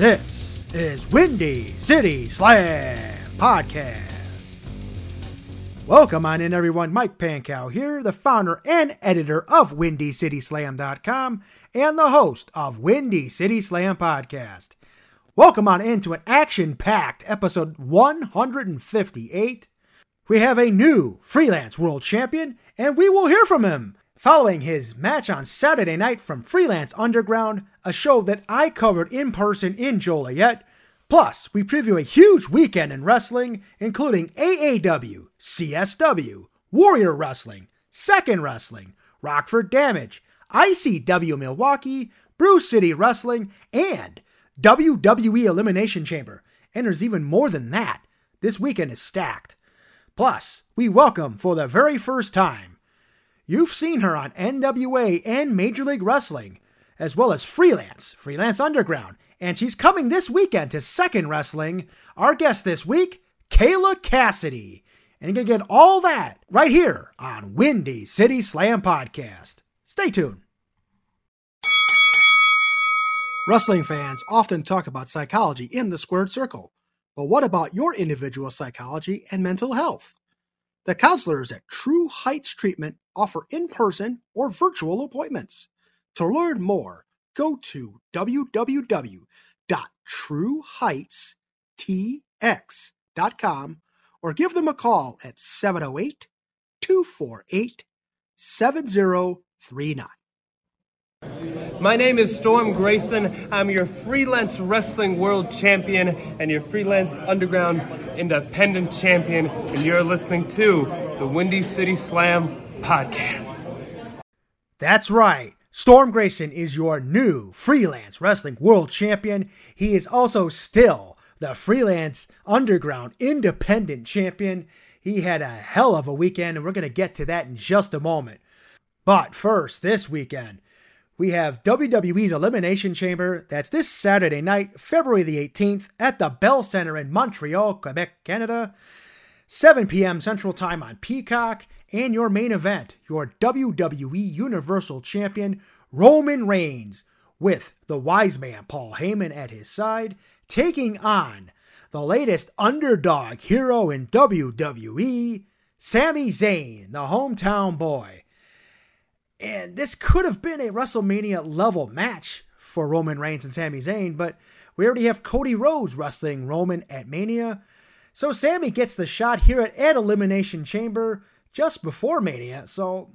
this is Windy City Slam Podcast. Welcome on in, everyone. Mike Pankow here, the founder and editor of WindyCitySlam.com and the host of Windy City Slam Podcast. Welcome on into an action packed episode 158 we have a new freelance world champion, and we will hear from him following his match on Saturday night from Freelance Underground, a show that I covered in person in Joliet. Plus, we preview a huge weekend in wrestling, including AAW, CSW, Warrior Wrestling, Second Wrestling, Rockford Damage, ICW Milwaukee, Brew City Wrestling, and WWE Elimination Chamber. And there's even more than that. This weekend is stacked. Plus, we welcome for the very first time. You've seen her on NWA and Major League Wrestling, as well as Freelance, Freelance Underground, and she's coming this weekend to Second Wrestling. Our guest this week, Kayla Kassidy. And you can get all that right here on Windy City Slam Podcast. Stay tuned. Wrestling fans often talk about psychology in the squared circle. But what about your individual psychology and mental health? The counselors at True Heights Treatment offer in person or virtual appointments. To learn more, go to www.trueheightstx.com or give them a call at 708 248 7039. My name is Storm Grayson. I'm your freelance wrestling world champion and your freelance underground independent champion, and you're listening to the Windy City Slam podcast. That's right. Storm Grayson is your new freelance wrestling world champion. He is also still the freelance underground independent champion. He had a hell of a weekend, and we're going to get to that in just a moment. But first, this weekend, we have WWE's Elimination Chamber. That's this Saturday night, February the 18th, at the Bell Center in Montreal, Quebec, Canada. 7 p.m. Central Time on Peacock. And your main event, your WWE Universal Champion, Roman Reigns, with the wise man Paul Heyman at his side, taking on the latest underdog hero in WWE, Sami Zayn, the hometown boy. And this could have been a WrestleMania level match for Roman Reigns and Sami Zayn, but we already have Cody Rhodes wrestling Roman at Mania. So Sami gets the shot here at, at Elimination Chamber just before Mania. So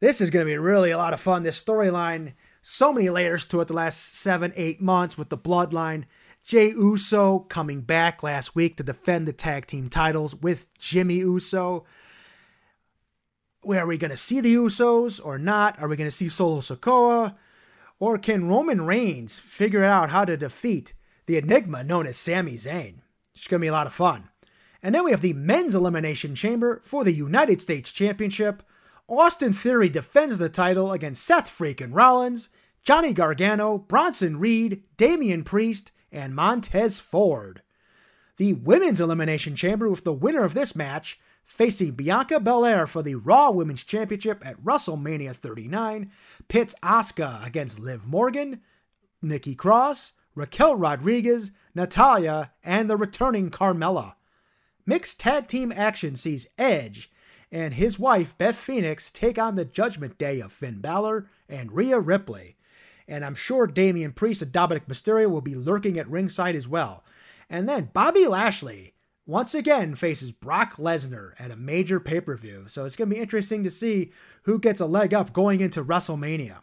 this is going to be really a lot of fun. This storyline, so many layers to it the last seven, eight months with the bloodline. Jey Uso coming back last week to defend the tag team titles with Jimmy Uso. Where are we going to see the Usos or not? Are we going to see Solo Sikoa? Or can Roman Reigns figure out how to defeat the enigma known as Sami Zayn? It's going to be a lot of fun. And then we have the men's elimination chamber for the United States Championship. Austin Theory defends the title against Seth freaking Rollins, Johnny Gargano, Bronson Reed, Damian Priest, and Montez Ford. The women's elimination chamber with the winner of this match facing Bianca Belair for the Raw Women's Championship at WrestleMania 39, pits Asuka against Liv Morgan, Nikki Cross, Raquel Rodriguez, Natalya, and the returning Carmella. Mixed tag team action sees Edge and his wife Beth Phoenix take on the Judgment Day of Finn Balor and Rhea Ripley. And I'm sure Damian Priest and Dominik Mysterio will be lurking at ringside as well. And then Bobby Lashley once again faces Brock Lesnar at a major pay per view. So it's going to be interesting to see who gets a leg up going into WrestleMania.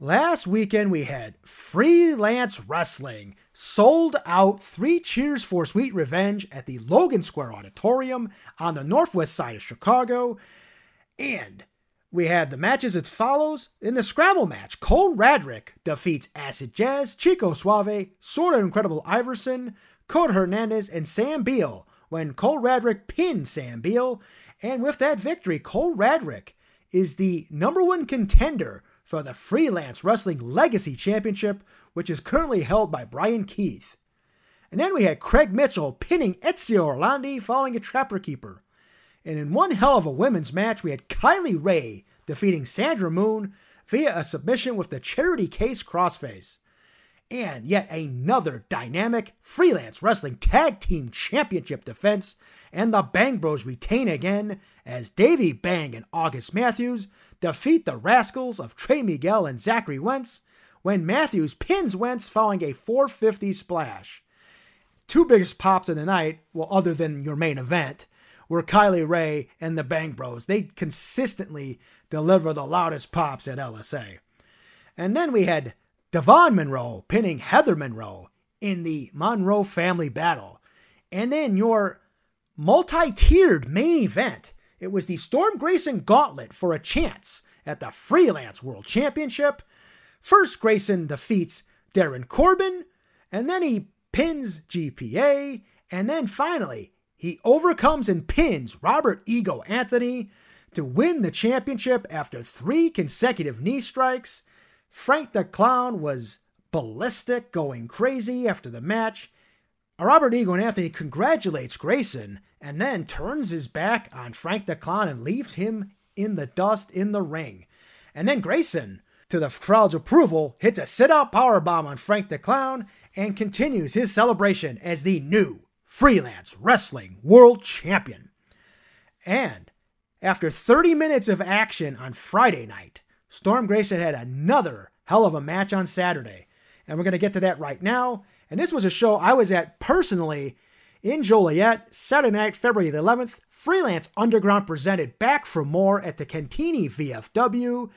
Last weekend we had freelance wrestling sold out three cheers for sweet revenge at the Logan Square Auditorium on the northwest side of Chicago. And we had the matches as follows. In the Scramble match, Cole Radrick defeats Acid Jazz, Chico Suave, Sorta Incredible Iverson, Koda Hernandez, and Sam Beal when Cole Radrick pinned Sam Beal. And with that victory, Cole Radrick is the number one contender for the Freelance Wrestling Legacy Championship, which is currently held by Brian Keith. And then we had Craig Mitchell pinning Ezio Orlandi following a Trapper Keeper. And in one hell of a women's match, we had Kylie Rae defeating Sandra Moon via a submission with the Charity Case Crossface. And yet another dynamic freelance wrestling tag team championship defense, and the Bang Bros retain again as Davey Bang and August Matthews defeat the Rascals of Trey Miguel and Zachary Wentz when Matthews pins Wentz following a 450 splash. Two biggest pops in the night, well, other than your main event, were Kylie Rae and the Bang Bros. They consistently deliver the loudest pops at LSA. And then we had Devon Monroe pinning Heather Monroe in the Monroe family battle. And then your multi tiered main event. It was the Storm Grayson Gauntlet for a chance at the Freelance World Championship. First, Grayson defeats Darren Corbin, and then he pins GPA, and then finally, he overcomes and pins Robert Ego Anthony to win the championship after three consecutive knee strikes. Frank the Clown was ballistic, going crazy after the match. Robert Ego Anthony congratulates Grayson and then turns his back on Frank the Clown and leaves him in the dust in the ring. And then Grayson, to the crowd's approval, hits a sit out powerbomb on Frank the Clown and continues his celebration as the new freelance wrestling world champion. And after 30 minutes of action on Friday night, Storm Grayson had another hell of a match on Saturday. And we're going to get to that right now. And this was a show I was at personally in Joliet, Saturday night, February the 11th. Freelance Underground presented Back for More at the Cantigny VFW.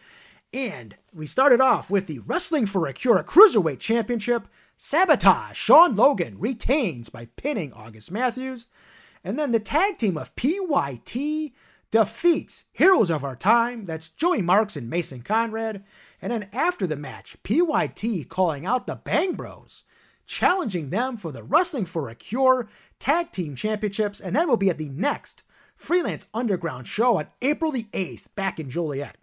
And we started off with the Wrestling for a Cure Cruiserweight Championship Sabotage, Sean Logan retains by pinning August Matthews. And then the tag team of PYT defeats Heroes of Our Time. That's Joey Marks and Mason Conrad. And then after the match, PYT calling out the Bang Bros, challenging them for the Wrestling for a Cure Tag Team Championships. And that will be at the next Freelance Underground show on April the 8th back in Joliet.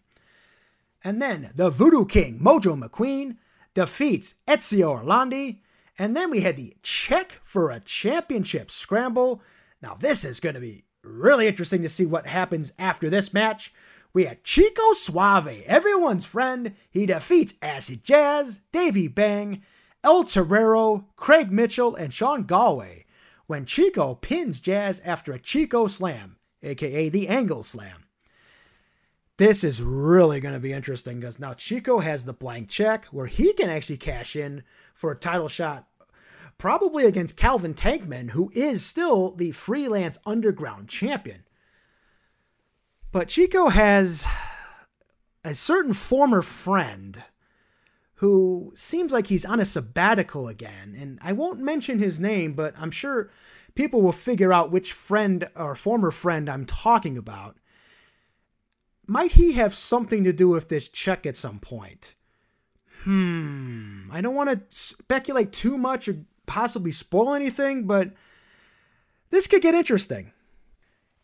And then the Voodoo King, Mojo McQueen, defeats Ezio Orlandi. And then we had the check for a championship scramble. Now, this is going to be really interesting to see what happens after this match. We had Chico Suave, everyone's friend. He defeats Acid Jazz, Davey Bang, El Torero, Craig Mitchell, and Sean Galway when Chico pins Jazz after a Chico slam, aka the Angle Slam. This is really going to be interesting because now Chico has the blank check where he can actually cash in for a title shot, probably against Calvin Tankman, who is still the freelance underground champion. But Chico has a certain former friend who seems like he's on a sabbatical again. And I won't mention his name, but I'm sure people will figure out which friend or former friend I'm talking about might he have something to do with this check at some point? Hmm. I don't want to speculate too much or possibly spoil anything, but this could get interesting.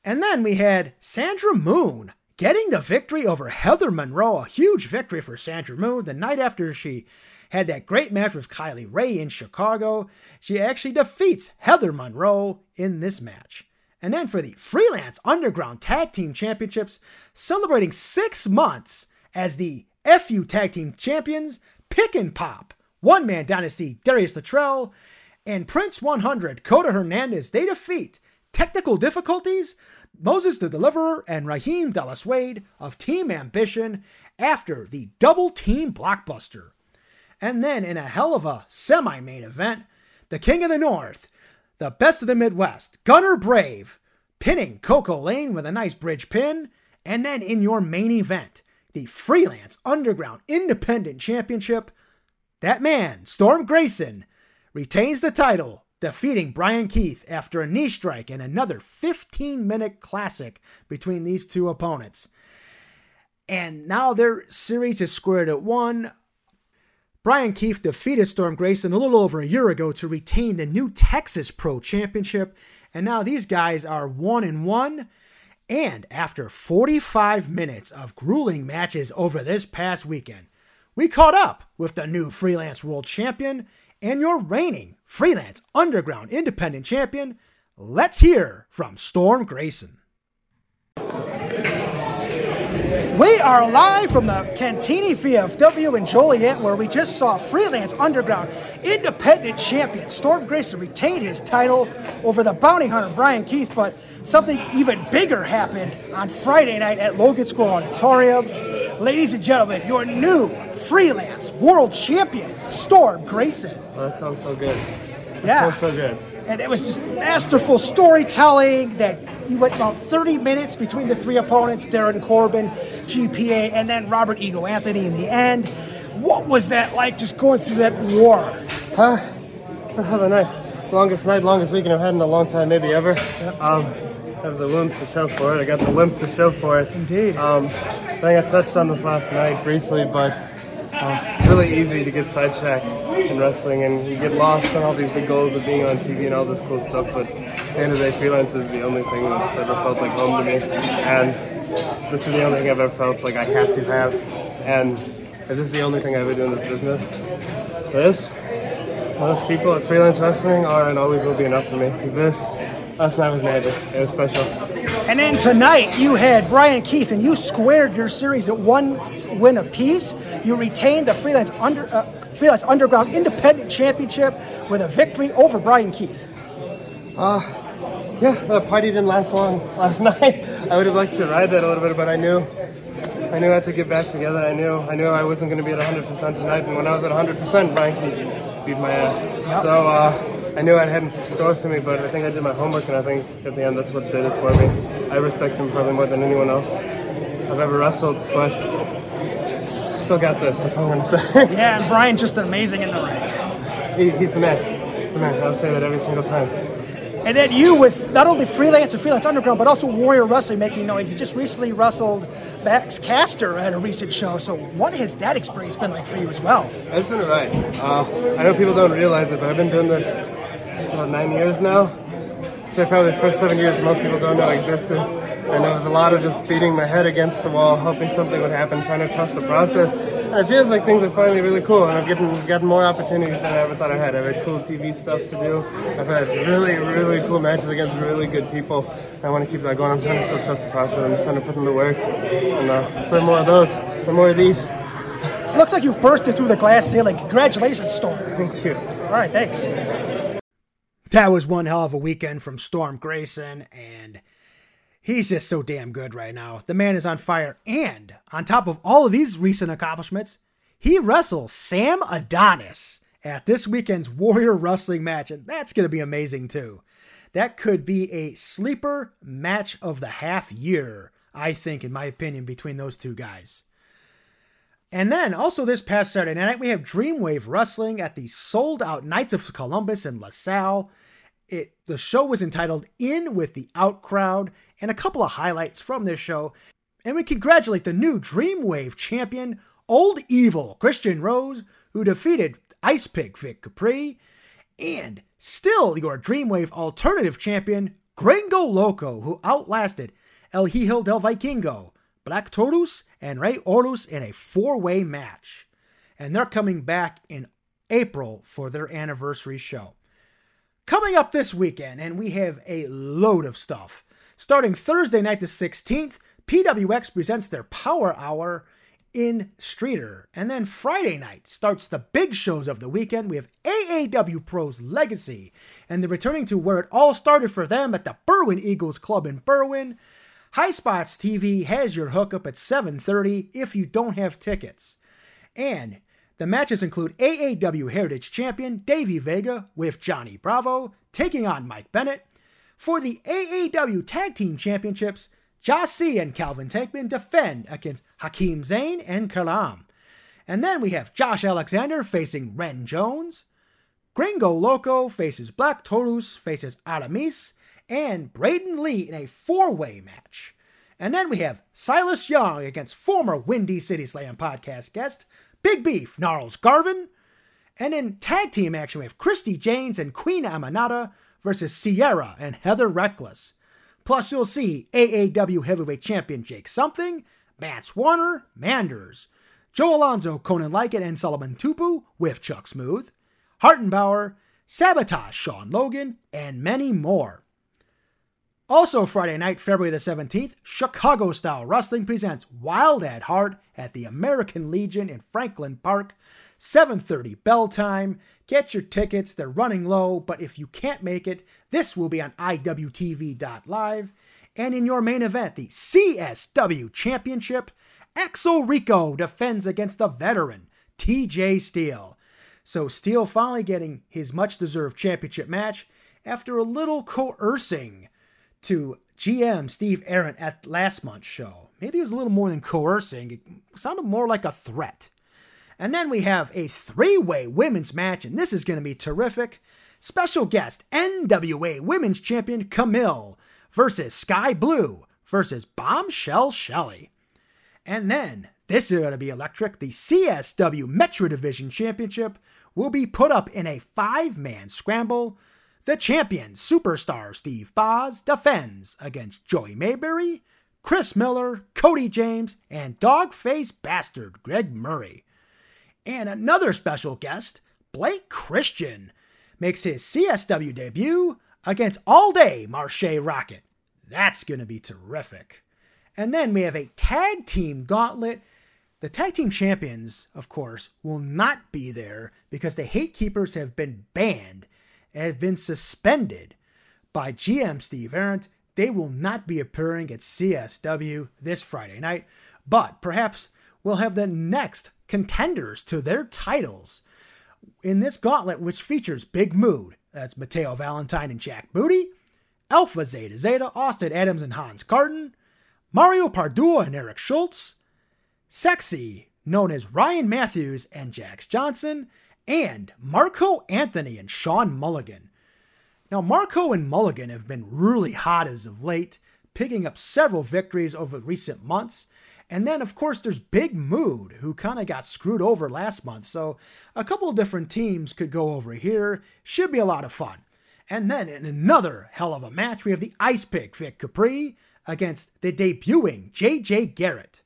And then we had Sandra Moon getting the victory over Heather Monroe, a huge victory for Sandra Moon the night after she had that great match with Kylie Rae in Chicago. She actually defeats Heather Monroe in this match. And then for the Freelance Underground Tag Team Championships, celebrating six months as the FU Tag Team Champions, Pick and Pop, One Man Dynasty, Darius Luttrell, and Prince 100, Koda Hernandez, they defeat Technical Difficulties, Moses the Deliverer, and Raheem Dallas Wade of Team Ambition after the double team blockbuster. And then in a hell of a semi main event, the King of the North, the best of the Midwest, Gunner Brave, pinning Coco Lane with a nice bridge pin. And then in your main event, the Freelance Underground Independent Championship, that man, Storm Grayson, retains the title, defeating Brian Keith after a knee strike and another 15 minute classic between these two opponents. And now their series is squared at one. Brian Keith defeated Storm Grayson a little over a year ago to retain the new Texas Pro Championship. And now these guys are one and one. And after 45 minutes of grueling matches over this past weekend, we caught up with the new freelance world champion and your reigning freelance underground independent champion. Let's hear from Storm Grayson. We are live from the Cantigny VFW in Joliet, where we just saw freelance underground independent champion Storm Grayson retain his title over the bounty hunter Brian Keith, but something even bigger happened on Friday night at Logan Square Auditorium. Ladies and gentlemen, your new freelance world champion, Storm Grayson. Oh, that sounds so good. That Yeah. sounds so good. And it was just masterful storytelling that you went about 30 minutes between the three opponents, Darren Corbin, GPA, and then Robert Ego Anthony in the end. What was that like just going through that war? Huh? I Have a night. Longest night, longest weekend I've had in a long time, maybe ever. Um, I have the wounds to show for it. I got the limp to show for it. Indeed. Um, I think I touched on this last night briefly, but uh, it's really easy to get sidetracked in wrestling and you get lost on all these big goals of being on TV and all this cool stuff. But at the end of the day, freelance is the only thing that's ever felt like home to me. And this is the only thing I've ever felt like I had to have. And this is the only thing I ever do in this business. This, most people at freelance wrestling are and always will be enough for me. This, last night was magic. It was special. And then tonight you had Brian Keith, and you squared your series at one win apiece. You retained the freelance under uh, freelance underground independent championship with a victory over Brian Keith. Yeah, the party didn't last long last night. I would have liked to ride that a little bit, but I knew, I knew I had to get back together. I knew, I knew I wasn't going to be at 100% tonight. And when I was at 100%, Brian Keith beat my ass. So uh, I knew I had in store for me, but I think I did my homework, and I think at the end that's what did it for me. I respect him probably more than anyone else I've ever wrestled, but still got this. That's all I'm going to say. Yeah, and Brian's just amazing in the ring. he, he's the man. He's the man. I'll say that every single time. And then you with not only freelance and freelance underground, but also Warrior Wrestling making noise. You just recently wrestled Max Caster at a recent show. So what has that experience been like for you as well? It's been a ride. Uh, I know people don't realize it, but I've been doing this about nine years now. I'd probably the first seven years most people don't know existed. And it was a lot of just beating my head against the wall, hoping something would happen, trying to trust the process. And it feels like things are finally really cool, and I've gotten, gotten more opportunities than I ever thought I had. I've had cool TV stuff to do. I've had really, really cool matches against really good people. I want to keep that going. I'm trying to still trust the process. I'm just trying to put them to work. And uh, for more of those, for more of these. It looks like you've bursted through the glass ceiling. Congratulations, Storm. Thank you. All right, thanks. That was one hell of a weekend from Storm Grayson, and he's just so damn good right now. The man is on fire, and on top of all of these recent accomplishments, he wrestles Sam Adonis at this weekend's Warrior Wrestling match, and that's going to be amazing too. That could be a sleeper match of the half year, I think, in my opinion, between those two guys. And then also this past Saturday night, we have Dreamwave Wrestling at the sold out Knights of Columbus in LaSalle. It the show was entitled In with the Out Crowd, and a couple of highlights from this show. And we congratulate the new Dreamwave champion, Old Evil Christian Rose, who defeated Ice Pick Vic Capri, and still your Dreamwave alternative champion, Gringo Loco, who outlasted El Hijo del Vikingo, Black Taurus, and Ray Orus in a four way match. And they're coming back in April for their anniversary show. Coming up this weekend, and we have a load of stuff. Starting Thursday night the 16th, PWX presents their Power Hour in Streator. And then Friday night starts the big shows of the weekend. We have AAW Pros Legacy, and they're returning to where it all started for them at the Berwyn Eagles Club in Berwyn. High Spots TV has your hookup at 7:30 if you don't have tickets. And the matches include AAW Heritage Champion Davey Vega with Johnny Bravo taking on Mike Bennett. For the AAW Tag Team Championships, Jossie and Calvin Tankman defend against Hakeem Zayn and Kalam. And then we have Josh Alexander facing Ren Jones. Gringo Loco faces Black Taurus faces Aramis and Braden Lee in a four way match. And then we have Silas Young against former Windy City Slam podcast guest Big Beef Gnarls Garvin. And in tag team action, we have Christy Janes and Queen Aminata versus Sierra and Heather Reckless. Plus, you'll see AAW Heavyweight Champion Jake Something, Mance Warner, Manders, Joe Alonzo, Conan Lycan, and Solomon Tupu with Chuck Smooth, Hartenbauer, Sabotage, Sean Logan, and many more. Also, Friday night, February the 17th, Chicago Style Wrestling presents Wild at Heart at the American Legion in Franklin Park. 7:30 bell time. Get your tickets. They're running low, but if you can't make it, this will be on iwtv.live. And in your main event, the CSW Championship, Axel Rico defends against the veteran TJ Steele. So Steele finally getting his much deserved championship match after a little coercing to GM Steve Aaron at last month's show. Maybe it was a little more than coercing, it sounded more like a threat. And then we have a three way women's match, and this is going to be terrific. Special guest NWA Women's Champion Camille versus Sky Blue versus Bombshell Shelly. And then, this is going to be electric. The CSW Metro Division Championship will be put up in a five man scramble the champion, superstar Steve Boz, defends against Joey Mayberry, Chris Miller, Cody James, and dog-faced bastard Greg Murray. And another special guest, Blake Christian, makes his CSW debut against All Day Marche Rocket. That's going to be terrific. And then we have a tag team gauntlet. The tag team champions, of course, will not be there because the Hate Keepers have been banned have been suspended by GM Steve Arendt. They will not be appearing at CSW this Friday night, but perhaps we'll have the next contenders to their titles in this gauntlet, which features Big Mood. That's Mateo Valentine and Jack Booty, Alpha Zeta Zeta, Austin Adams and Hans Carton, Mario Pardua and Eric Schultz, Sexy, known as Ryan Matthews and Jax Johnson, and Marco Anthony and Sean Mulligan. Now, Marco and Mulligan have been really hot as of late, picking up several victories over recent months. And then, of course, there's Big Mood, who kind of got screwed over last month. So, a couple of different teams could go over here. Should be a lot of fun. And then, in another hell of a match, we have the Ice Pick Vic Capri against the debuting JJ Garrett.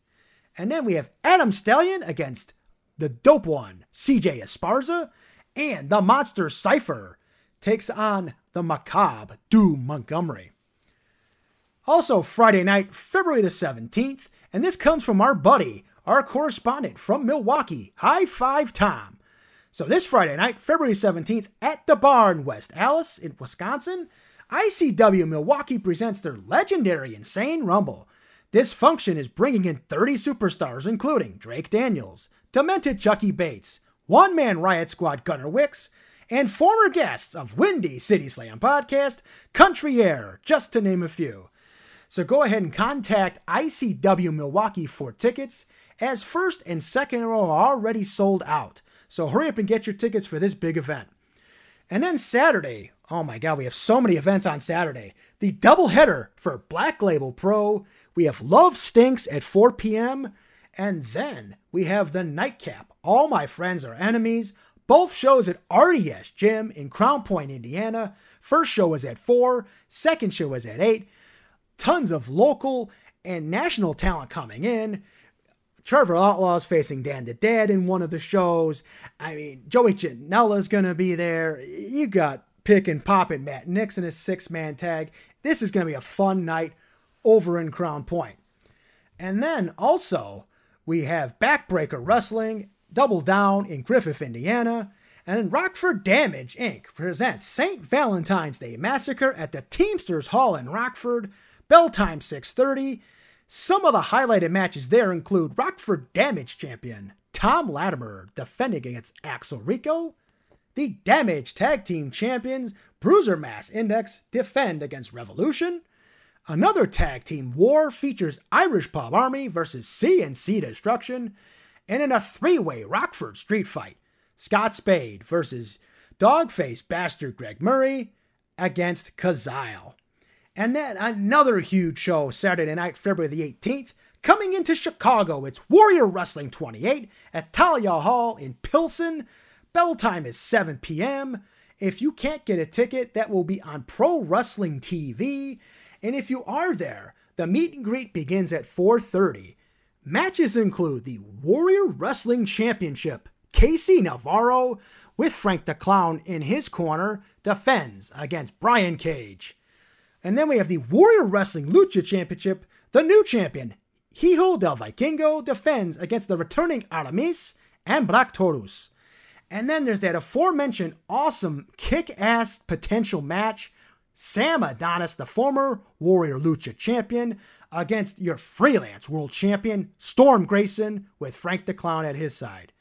And then we have Adam Stallion against the dope one, CJ Esparza, and the monster Cypher takes on the macabre Doom Montgomery. Also, Friday night, February the 17th, and this comes from our buddy, our correspondent from Milwaukee, High Five Tom. So, this Friday night, February 17th, at the bar in West Allis, in Wisconsin, ICW Milwaukee presents their legendary Insane Rumble. This function is bringing in 30 superstars, including Drake Daniels, Demented Chucky Bates, One Man Riot Squad Gunner Wicks, and former guests of Windy City Slam Podcast, Country Air, just to name a few. So go ahead and contact ICW Milwaukee for tickets, as first and second row are already sold out. So hurry up and get your tickets for this big event. And then Saturday, oh my god, we have so many events on Saturday. The doubleheader for Black Label Pro. We have Love Stinks at 4 p.m. And then we have the nightcap. All my friends are enemies. Both shows at RDS Gym in Crown Point, Indiana. First show was at 4, second show was at 8. Tons of local and national talent coming in. Trevor Outlaw's facing Dan the Dead in one of the shows. I mean, Joey Janela's going to be there. You got Pick and Pop and Matt Nixon, a six man tag. This is going to be a fun night over in Crown Point. And then also, we have Backbreaker Wrestling, Double Down in Griffith, Indiana, and Rockford Damage Inc. presents St. Valentine's Day Massacre at the Teamsters Hall in Rockford, bell time 6:30. Some of the highlighted matches there include Rockford Damage champion Tom Latimer defending against Axel Rico, the Damage Tag Team champions Bruiser Mass Index defend against Revolution, Another tag team war features Irish Pub Army versus CNC Destruction, and in a three way Rockford street fight, Scott Spade versus Dogface Bastard Greg Murray against Kazile. And then another huge show Saturday night, February the 18th, coming into Chicago. It's Warrior Wrestling 28 at Thalia Hall in Pilsen. Bell time is 7 p.m. If you can't get a ticket, that will be on Pro Wrestling TV. And if you are there, the meet and greet begins at 4:30. Matches include the Warrior Wrestling Championship. Casey Navarro with Frank the Clown in his corner defends against Brian Cage. And then we have the Warrior Wrestling Lucha Championship. The new champion, Hijo del Vikingo, defends against the returning Aramis and Black Taurus. And then there's that aforementioned awesome kick ass potential match Sam Adonis, the former Warrior Lucha champion, against your freelance world champion, Storm Grayson, with Frank the Clown at his side.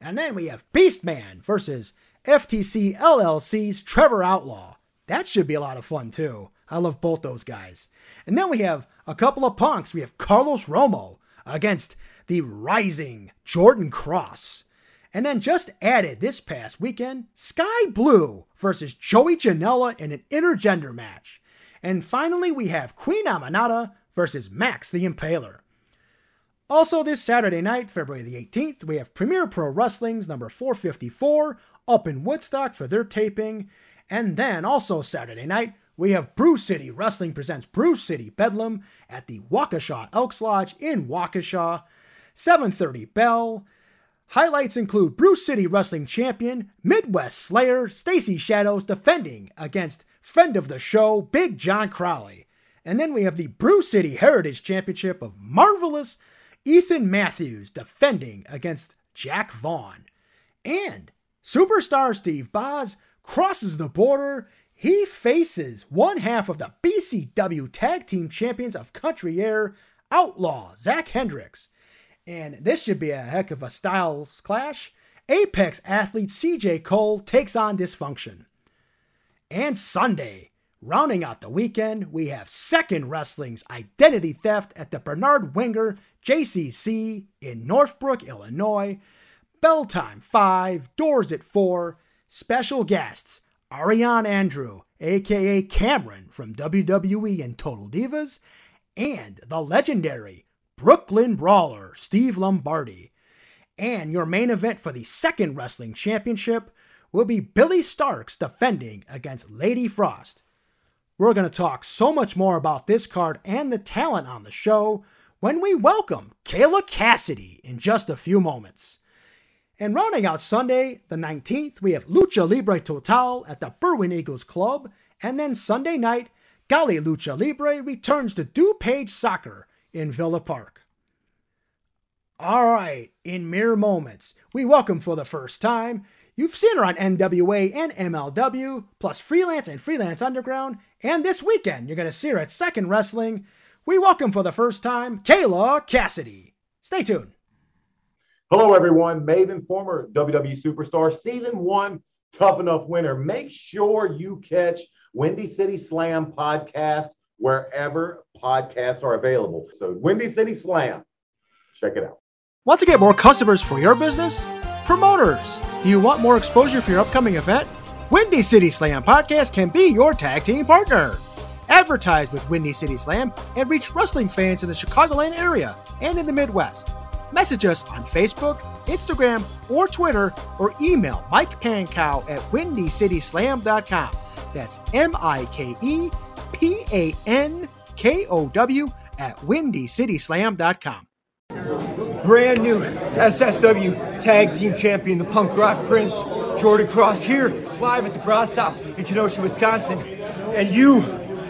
And then we have Beastman versus FTC LLC's Trevor Outlaw. That should be a lot of fun too. I love both those guys. And then we have a couple of punks. We have Carlos Romo against the rising Jordan Cross. And then just added this past weekend, Sky Blue versus Joey Janela in an intergender match. And finally, we have Queen Aminata versus Max the Impaler. Also, this Saturday night, February the 18th, we have Premier Pro Wrestling's number 454 up in Woodstock for their taping. And then also Saturday night, we have Brew City Wrestling presents Brew City Bedlam at the Waukesha Elks Lodge in Waukesha. 7:30 bell. Highlights include Brew City Wrestling Champion Midwest Slayer Stacy Shadows defending against friend of the show Big John Crowley. And then we have the Brew City Heritage Championship of Marvelous Ethan Matthews defending against Jack Vaughn. And superstar Steve Boz crosses the border he faces one half of the BCW Tag Team Champions of Country Air, Outlaw Zach Hendricks. And this should be a heck of a styles clash. Apex athlete CJ Cole takes on Dysfunction. And Sunday, rounding out the weekend, we have Second Wrestling's Identity Theft at the Bernard Weinger JCC in Northbrook, Illinois. Bell time 5, doors at 4. Special guests Ariane Andrew, aka Cameron from WWE and Total Divas, and the legendary Brooklyn Brawler Steve Lombardi. And your main event for the second wrestling championship will be Billy Starkz defending against Lady Frost. We're going to talk so much more about this card and the talent on the show when we welcome Kayla Kassidy in just a few moments. And rounding out Sunday, the 19th, we have Lucha Libre Total at the Berwyn Eagles Club. And then Sunday night, Gali Lucha Libre returns to DuPage Soccer in Villa Park. All right, in mere moments, we welcome for the first time. You've seen her on NWA and MLW, plus Freelance and Freelance Underground. And this weekend, you're going to see her at Second Wrestling. We welcome for the first time Kayla Kassidy. Stay tuned. Hello, everyone. Maven, former WWE superstar, season one tough enough winner. Make sure you catch Windy City Slam podcast wherever podcasts are available. So, Windy City Slam, check it out. Want to get more customers for your business? Promoters, do you want more exposure for your upcoming event? Windy City Slam podcast can be your tag team partner. Advertise with Windy City Slam and reach wrestling fans in the Chicagoland area and in the Midwest. Message us on Facebook, Instagram, or Twitter, or email Mike Pankow at windycityslam.com. That's M I K E P A N K O W at windycityslam.com. Brand new SSW Tag Team Champion, the Punk Rock Prince, Jordan Cross, here live at the Brat Stop in Kenosha, Wisconsin. And you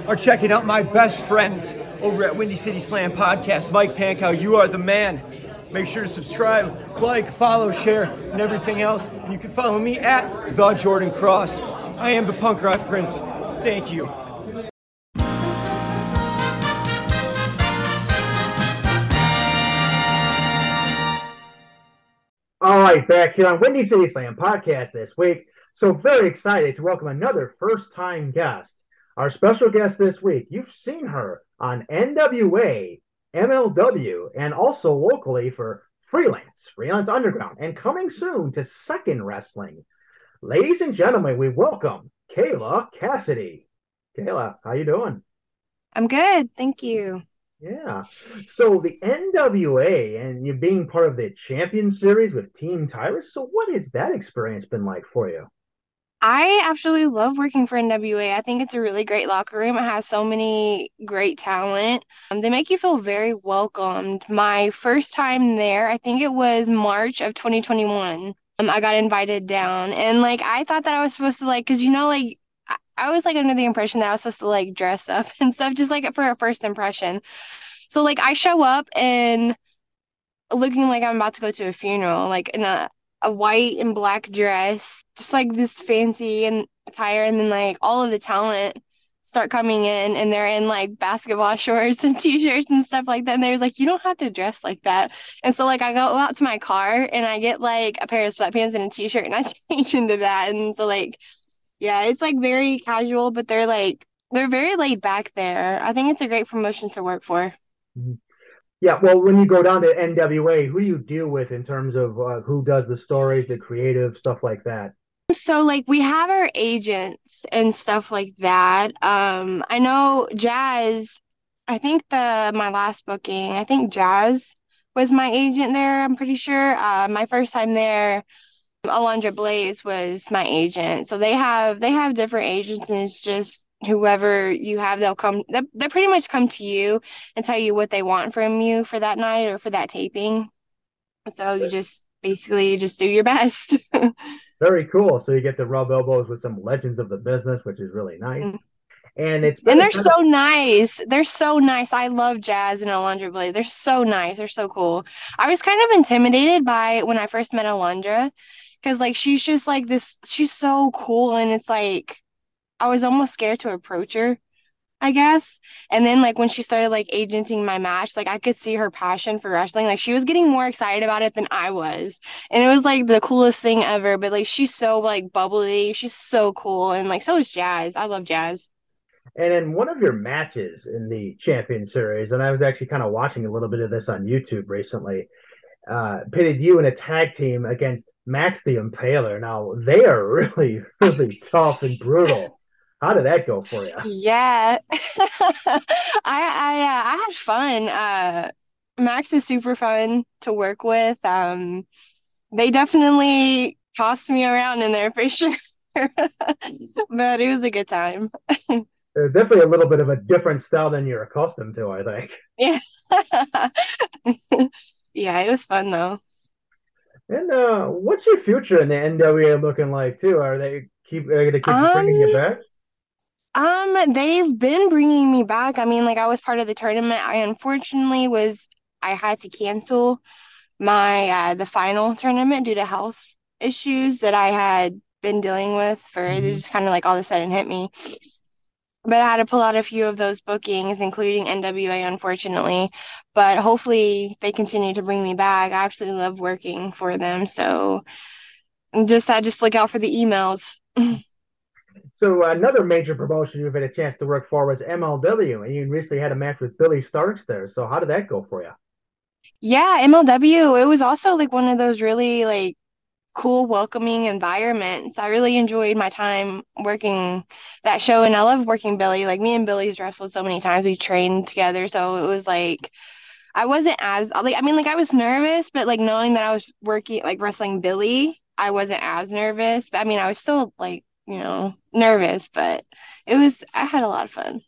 are checking out my best friends over at Windy City Slam Podcast. Mike Pankow, you are the man. Make sure to subscribe, like, follow, share, and everything else. And you can follow me at The Jordan Cross. I am the Punk Rock Prince. Thank you. All right, back here on Windy City Slam podcast this week. So very excited to welcome another first-time guest. Our special guest this week, you've seen her on NWA, MLW, and also locally for Freelance, Freelance Underground, and coming soon to Second Wrestling. Ladies and gentlemen, we welcome Kayla Kassidy. Kayla, how you doing? I'm good. Thank you. Yeah. So the NWA and you being part of the Champion Series with Team Tyrus. So what has that experience been like for you? I absolutely love working for NWA. I think it's a really great locker room. It has so many great talent. Um, they make you feel very welcomed. My first time there, I think it was March of 2021. Um, I got invited down, and like I thought that I was supposed to like, cause you know, like I was like under the impression that I was supposed to like dress up and stuff, just like for a first impression. So like I show up and looking like I'm about to go to a funeral, like in a a white and black dress, just like this fancy and attire, and then like all of the talent start coming in and they're in like basketball shorts and t-shirts and stuff like that. And they're like, you don't have to dress like that. And so like I go out to my car and I get like a pair of sweatpants and a t-shirt and I change into that. And so like yeah, it's like very casual, but they're like they're very laid back there. I think it's a great promotion to work for. Mm-hmm. Yeah, well, when you go down to NWA, who do you deal with in terms of uh, who does the stories, the creative stuff like that? So like we have our agents and stuff like that. Um, I know Jazz. I think the my last booking, I think Jazz was my agent there. I'm pretty sure. Uh, my first time there, Alundra Blaze was my agent. So they have they have different agents, and it's just whoever you have, they'll come. They, they pretty much come to you and tell you what they want from you for that night or for that taping. So you just basically just do your best. Very cool. So you get to rub elbows with some legends of the business, which is really nice. Mm-hmm. And it's and they're so nice. They're so nice. I love Jazz and Alundra Blaze. They're so nice. They're so cool. I was kind of intimidated by when I first met Alundra because like she's just like this. She's so cool, and it's like I was almost scared to approach her, I guess. And then like when she started like agenting my match, like I could see her passion for wrestling. Like she was getting more excited about it than I was. And it was like the coolest thing ever. But like she's so like bubbly. She's so cool. And like so is Jazz. I love Jazz. And in one of your matches in the Champion Series, and I was actually kind of watching a little bit of this on YouTube recently, uh, pitted you in a tag team against Max the Impaler. Now they are really, really tough and brutal. How did that go for you? Yeah, I I uh, I had fun. Uh, Max is super fun to work with. Um, they definitely tossed me around in there for sure, but it was a good time. Definitely a little bit of a different style than you're accustomed to, I think. Yeah, yeah, it was fun though. And uh, what's your future in the NWA looking like too? Are they keep are they gonna keep um, bringing you back? Um, they've been bringing me back. I mean, like I was part of the tournament. I unfortunately was I had to cancel my uh the final tournament due to health issues that I had been dealing with for mm-hmm. it just kind of like all of a sudden hit me. But I had to pull out a few of those bookings, including NWA, unfortunately. But hopefully they continue to bring me back. I absolutely love working for them. So just I just look out for the emails. So another major promotion you've had a chance to work for was MLW, and you recently had a match with Billy Starkz there. So how did that go for you? Yeah, MLW. It was also like one of those really like cool, welcoming environments. I really enjoyed my time working that show, and I love working Billy. Like me and Billie's wrestled so many times. We trained together, so it was like I wasn't as like I mean like I was nervous, but like knowing that I was working like wrestling Billy, I wasn't as nervous. But I mean I was still like you know, nervous, but it was, I had a lot of fun.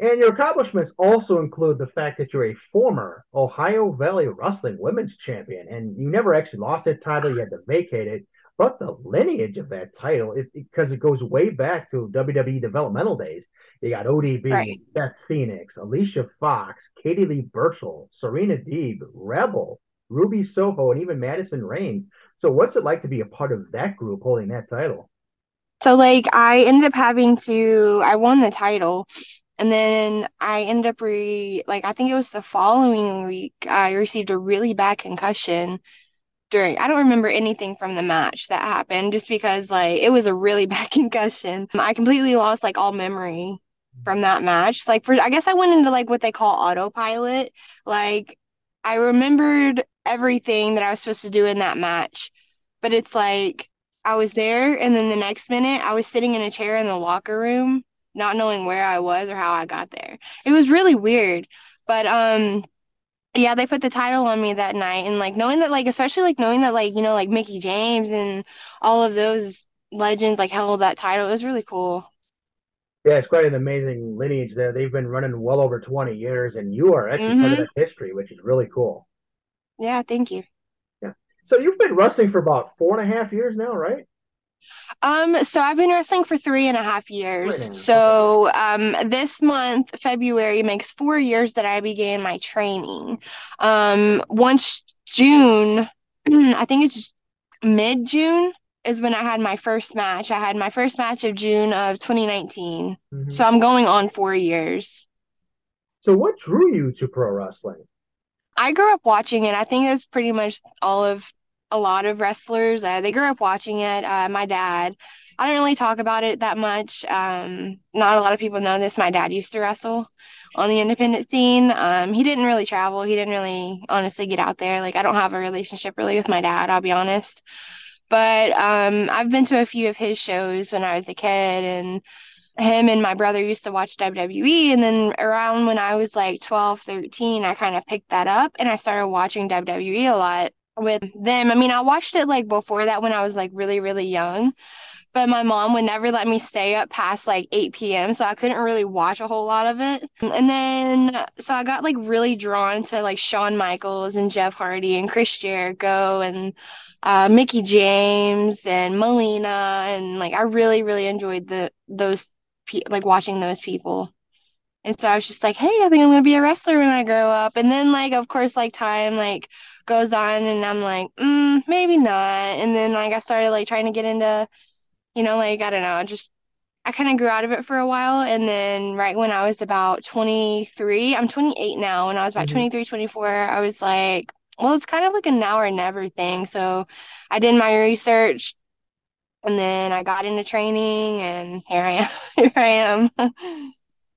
And your accomplishments also include the fact that you're a former Ohio Valley Wrestling Women's Champion, and you never actually lost that title. You had to vacate it. But the lineage of that title, because it, it, goes way back to WWE developmental days. You got ODB, right. Beth Phoenix, Alicia Fox, Katie Lee Burchill, Serena Deeb, Rebel, Ruby Soho, and even Madison Rayne. So, what's it like to be a part of that group holding that title? So like I ended up having to I won the title and then I ended up re like I think it was the following week I received a really bad concussion during I don't remember anything from the match that happened just because like it was a really bad concussion. I completely lost like all memory from that match. Like for I guess I went into like what they call autopilot. Like I remembered everything that I was supposed to do in that match. But it's like I was there, and then the next minute I was sitting in a chair in the locker room, not knowing where I was or how I got there. It was really weird. But um yeah, they put the title on me that night and like knowing that like especially like knowing that like, you know, like Mickie James and all of those legends like held that title, it was really cool. Yeah, it's quite an amazing lineage there. They've been running well over 20 years, and you are actually part of Mm-hmm. that history, which is really cool. Yeah, thank you. Yeah. So you've been wrestling for about four and a half years now, right? Um, so I've been wrestling for three and a half years. Three and a half, So, um, this month, February, makes four years that I began my training. Um, once June, I think it's mid-June is when I had my first match. I had my first match of June of 2019. Mhm. So I'm going on four years. So what drew you to pro wrestling? I grew up watching it. I think that's pretty much all of a lot of wrestlers. Uh, they grew up watching it. Uh, my dad, I don't really talk about it that much. Um, not a lot of people know this. My dad used to wrestle on the independent scene. Um, he didn't really travel. He didn't really honestly get out there. Like I don't have a relationship really with my dad, I'll be honest. But um, I've been to a few of his shows when I was a kid and him and my brother used to watch WWE and then around when I was like 12, 13, I kind of picked that up and I started watching WWE a lot with them. I mean, I watched it like before that when I was like really, really young, but my mom would never let me stay up past like 8 p.m., so I couldn't really watch a whole lot of it. And then so I got like really drawn to like Shawn Michaels and Jeff Hardy and Chris Jericho and uh, Mickie James and Melina and like I really, really enjoyed the those pe like watching those people. And so I was just like, hey, I think I'm gonna be a wrestler when I grow up. And then like of course like time like goes on and I'm like, mm, maybe not. And then like I started like trying to get into, you know, like I don't know, just I kind of grew out of it for a while. And then right when I was about 23, I'm 28 now. When I was about Mhm. 23, 24, I was like, well, it's kind of like a now or never thing. So I did my research and then I got into training and here I am. Here I am.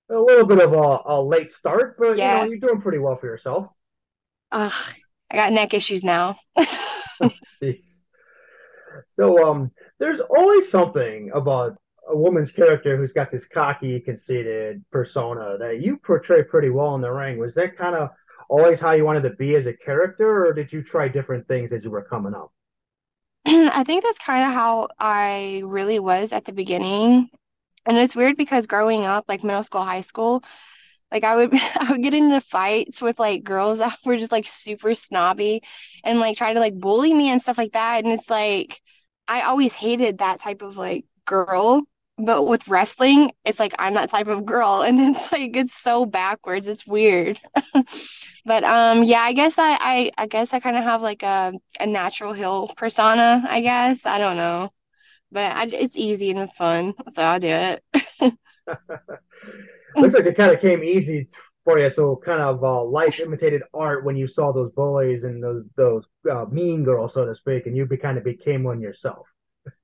A little bit of a, a late start, but you know, you're doing pretty well for yourself. Ugh, I got neck issues now. Jeez. So, um, there's always something about a woman's character who's got this cocky, conceited persona that you portray pretty well in the ring. Was that kind of always how you wanted to be as a character, or did you try different things as you were coming up? I think that's kind of how I really was at the beginning. And it's weird because growing up, like middle school, high school, like I would I would get into fights with like girls that were just like super snobby and like try to like bully me and stuff like that. And it's like I always hated that type of like girl. But with wrestling, it's like I'm that type of girl and it's like it's so backwards. It's weird. But um yeah, I guess I I, I guess I kind of have like a a natural heel persona, I guess. I don't know. But I, it's easy and it's fun, so I'll do it. Looks like it kind of came easy for you. So, kind of uh, life imitated art when you saw those bullies and those those uh, mean girls, so to speak, and you be, kind of became one yourself.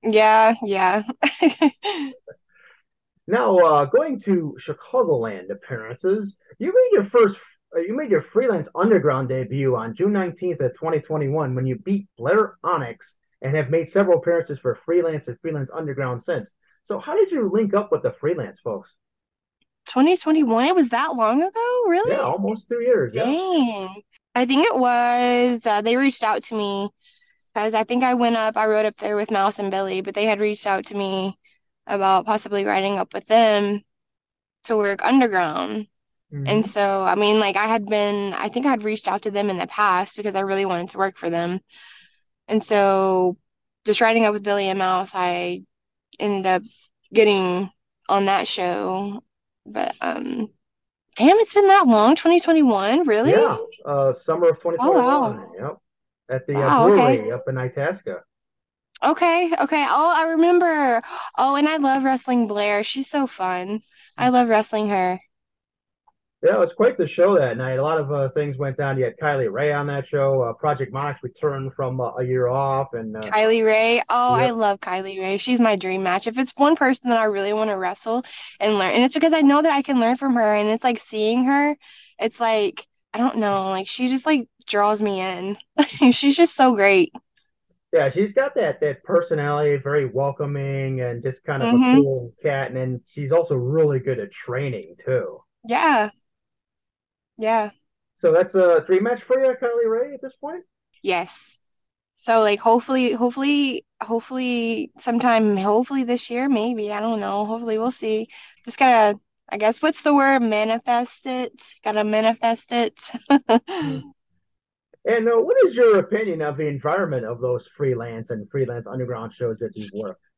Yeah, yeah. Now, uh, going to Chicagoland appearances, you made your first, uh, you made your freelance underground debut on June 19th of 2021 when you beat Blair Onyx and have made several appearances for freelance and freelance underground since. So, how did you link up with the freelance folks? 2021, it was that long ago? Really? Yeah, almost two years. Yeah. Dang. I think it was uh, they reached out to me because I think I went up, I rode up there with Mouse and Billy, but they had reached out to me about possibly riding up with them to work underground. Mhm. And so, I mean, like I had been, I think I had reached out to them in the past because I really wanted to work for them. And so, just riding up with Billy and Mouse, I ended up getting on that show. But um, damn, it's been that long, 2021, really? Yeah, uh, summer of 2021. Oh, wow. Yep. At the uh, Wow, okay. brewery up in Itasca. Okay, okay. Oh, I remember. Oh, and I love wrestling Blair. She's so fun. I love wrestling her. Yeah, it was quite the show that night. A lot of uh, things went down. You had Kylie Rae on that show. Uh, Project Mox returned from uh, a year off, and uh, Kylie Rae. Oh, I love Kylie Rae. She's my dream match. If it's one person that I really want to wrestle and learn, and it's because I know that I can learn from her, and it's like seeing her, it's like, I don't know, like she just like draws me in. She's just so great. Yeah, she's got that that personality, very welcoming and just kind of a Mhm. cool cat. And then she's also really good at training too. Yeah. Yeah. So that's a three match for you, Kylie Rae, at this point. Yes. So like hopefully hopefully hopefully sometime hopefully this year maybe I don't know hopefully we'll see just gotta I guess what's the word manifest it gotta manifest it And uh, what is your opinion of the environment of those freelance and freelance underground shows that you've worked?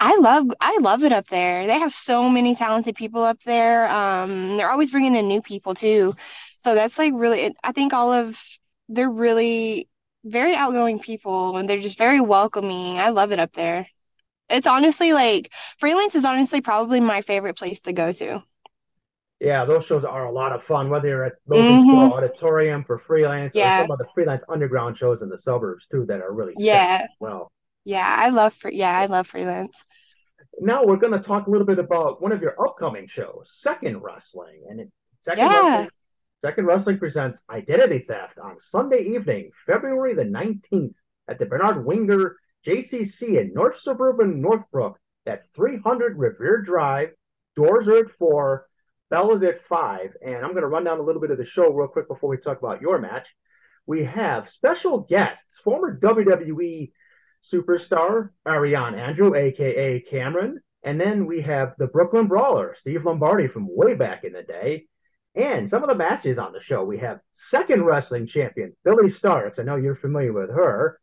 I love I love it up there they have so many talented people up there um they're always bringing in new people too so that's like really I think all of they're really very outgoing people and they're just very welcoming I love it up there it's honestly like freelance is honestly probably my favorite place to go to Yeah, those shows are a lot of fun, whether you're at Logan. Square Auditorium for freelance or Yeah. some of the freelance underground shows in the suburbs too that are really Yeah. well. Yeah, I love for yeah, I love freelance. Now we're going to talk a little bit about one of your upcoming shows, Second Wrestling, and it, Second Yeah. Wrestling. Second Wrestling presents Identity Theft on Sunday evening, February the 19th at the Bernard Weinger JCC in North Suburban Northbrook. That's 300 Revere Drive. Doors are at 4, bell is at 5. And I'm going to run down a little bit of the show real quick before we talk about your match. We have special guests, former WWE superstar Ariane Andrew, aka Cameron. And then we have the Brooklyn Brawler, Steve Lombardi from way back in the day. And some of the matches on the show, we have second wrestling champion Billy Starkz. I know you're familiar with her.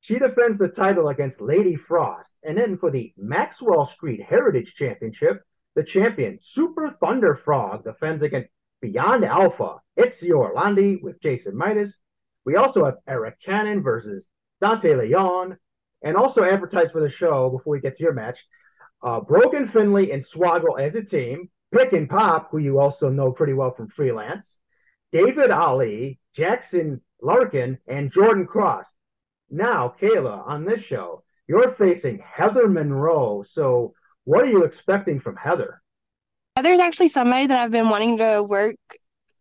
She defends the title against Lady Frost. And then for the Maxwell Street Heritage Championship, the champion Super Thunder Frog defends against Beyond Alpha. It's Orlandi with Jason Midas. We also have Eric Cannon versus Dante Leon. And also advertise for the show before we get to your match, uh, Brogan Finley and Swaggle as a team, Pick and Pop, who you also know pretty well from freelance, David Ali, Jackson Larkin, and Jordan Cross. Now, Kayla, on this show, you're facing Heather Monroe. So, what are you expecting from Heather? There's actually somebody that I've been wanting to work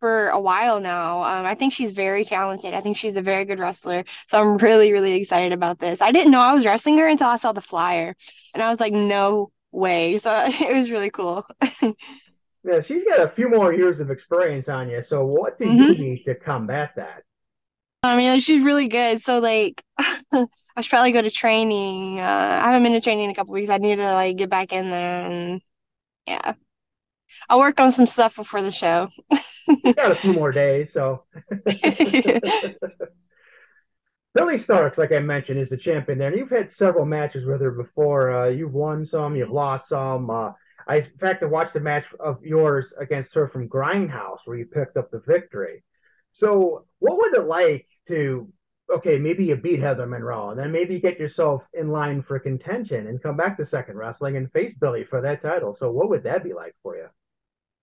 for a while now. Um, I think she's very talented. I think she's a very good wrestler. So I'm really, really excited about this. I didn't know I was wrestling her until I saw the flyer, and I was like, no way. So it was really cool. Yeah, she's got a few more years of experience on you. So, what do you need to combat that? I mean, she's really good. So like, I should probably go to training. Uh, I haven't been to training in a couple weeks. I need to like get back in there and yeah. I'll work on some stuff before the show. Got a few more days, so. Billy Starkz, like I mentioned, is the champion there. And you've had several matches with her before. Uh, you've won some, you've lost some. Uh, I, in fact, I watched a match of yours against her from Grindhouse where you picked up the victory. So, what was it like to, okay, maybe you beat Heather Monroe, and then maybe you get yourself in line for contention and come back to second wrestling and face Billy for that title? So, what would that be like for you?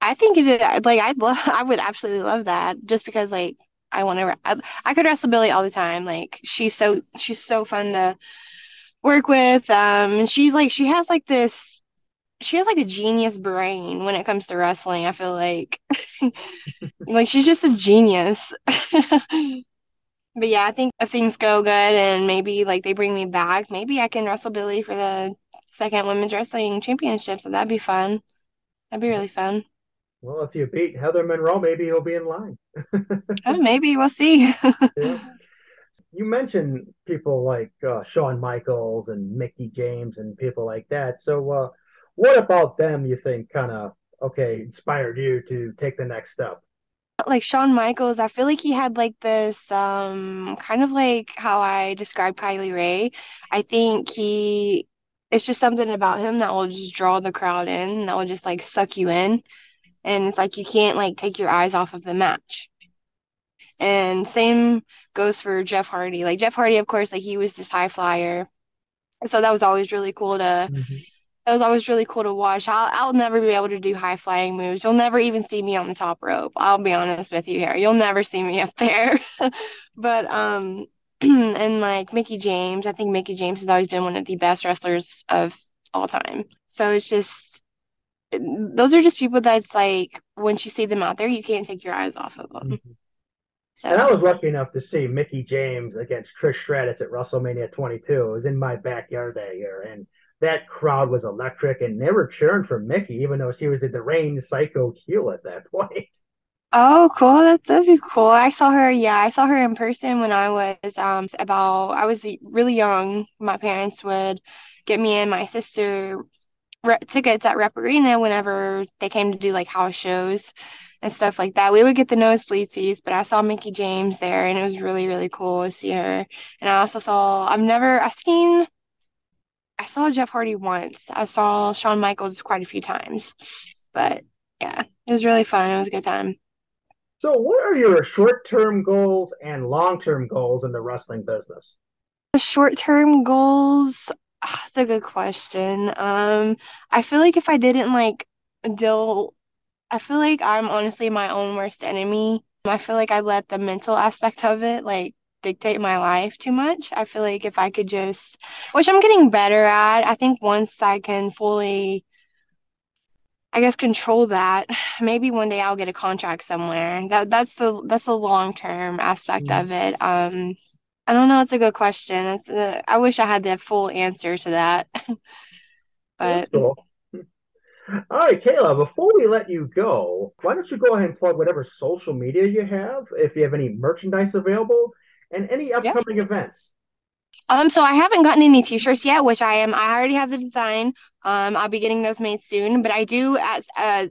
I think it like I'd love I would absolutely love that just because like I want to I, I could wrestle Billy all the time. Like she's so she's so fun to work with. Um, and she's like she has like this she has like a genius brain when it comes to wrestling. I feel like like she's just a genius. But yeah, I think if things go good and maybe like they bring me back, maybe I can wrestle Billy for the second women's wrestling championship. So that'd be fun. That'd be really fun. Well, if you beat Heather Monroe, maybe you'll be in line. Oh, maybe we'll see. Yeah. You mentioned people like uh, Shawn Michaels and Mickie James and people like that. So, uh, what about them you think kind of, okay, inspired you to take the next step? Like Shawn Michaels, I feel like he had like this um kind of like how I described Kylie Rae. I think he it's just something about him that will just draw the crowd in, that will just like suck you in. And it's like you can't like take your eyes off of the match. And same goes for Jeff Hardy. Like Jeff Hardy, of course, like he was this high flyer. So that was always really cool to that was always really cool to watch. I'll I'll never be able to do high flying moves. You'll never even see me on the top rope. I'll be honest with you here. You'll never see me up there. But um and like Mickie James, I think Mickie James has always been one of the best wrestlers of all time. So it's just those are just people that's like once you see them out there, you can't take your eyes off of them. So And I was lucky enough to see Mickie James against Trish Stratus at WrestleMania 22. It was in my backyard that year, and that crowd was electric, and they were cheering for Mickie, even though she was the deranged psycho heel at that point. Oh, cool. That that'd be cool. I saw her, yeah, I saw her in person when I was um about I was really young. My parents would get me and my sister re tickets at Rep Arena whenever they came to do like house shows and stuff like that. We would get the nosebleed seats, but I saw Mickie James there and it was really, really cool to see her. And I also saw I've never I've seen I saw Jeff Hardy once. I saw Shawn Michaels quite a few times. But yeah, it was really fun. It was a good time. So, what are your short-term goals and long-term goals in the wrestling business? The Short-term goals, ah, that's a good question. Um, I feel like if I didn't like deal, I feel like I'm honestly my own worst enemy. I feel like I let the mental aspect of it like dictate my life too much. I feel like if I could just, which I'm getting better at, I think once I can fully, I guess, control that, maybe one day I'll get a contract somewhere. That that's the that's the long-term aspect Mhm. of it. Um, I don't know. It's a good question. It's uh, I wish I had the full answer to that. But cool. All right, Kayla, before we let you go, why don't you go ahead and plug whatever social media you have, if you have any merchandise available, and any upcoming events? Um, so I haven't gotten any t-shirts yet, which I am. I already have the design. Um, I'll be getting those made soon. But I do as uh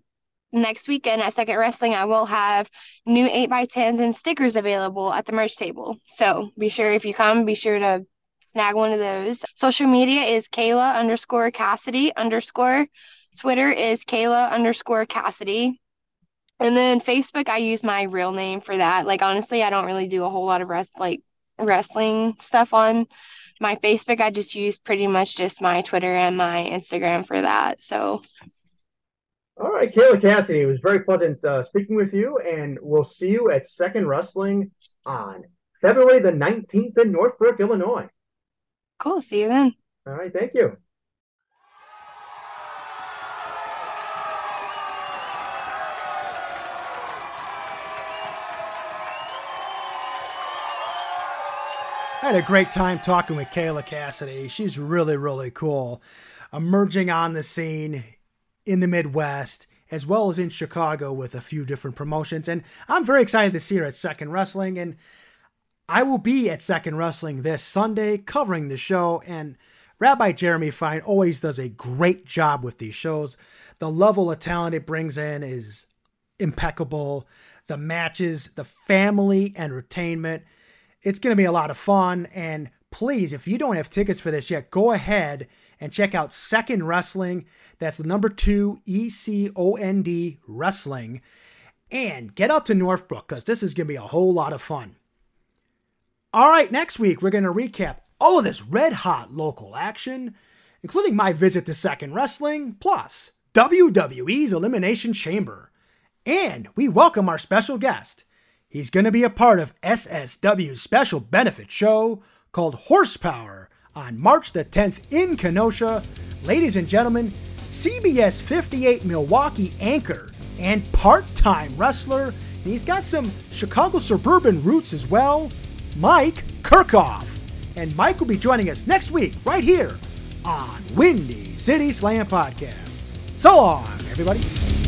next weekend at Second Wrestling, I will have new 8x10s and stickers available at the merch table. So be sure if you come, be sure to snag one of those. Social media is Kayla underscore Kassidy underscore. Twitter is Kayla underscore Kassidy. And then Facebook, I use my real name for that. Like honestly, I don't really do a whole lot of rest like wrestling stuff on my Facebook. I just use pretty much just my Twitter and my Instagram for that. So All right, Kayla Kassidy, it was very pleasant uh, speaking with you, and we'll see you at Second Wrestling on February the 19th in Northbrook, Illinois. cool. See you then. All right, thank you. I had a great time talking with Kayla Kassidy. She's really, really cool. Emerging on the scene in the Midwest as well as in Chicago with a few different promotions. And I'm very excited to see her at Second Wrestling. And I will be at Second Wrestling this Sunday covering the show. And Rabbi Jeremy Fine always does a great job with these shows. The level of talent it brings in is impeccable. The matches, the family entertainment. It's going to be a lot of fun. And please, if you don't have tickets for this yet, go ahead and check out Second Wrestling. That's the number two E C O N D Wrestling. And get out to Northbrook because this is going to be a whole lot of fun. All right, next week we're going to recap all of this red hot local action, including my visit to Second Wrestling, plus WWE's Elimination Chamber. And we welcome our special guest. He's going to be a part of SSW's special benefit show called Horsepower on March the 10th in Kenosha. Ladies and gentlemen, CBS 58 Milwaukee anchor and part time wrestler, and he's got some Chicago suburban roots as well, Mike Kirkhoff. And Mike will be joining us next week right here on Windy City Slam Podcast. So long, everybody.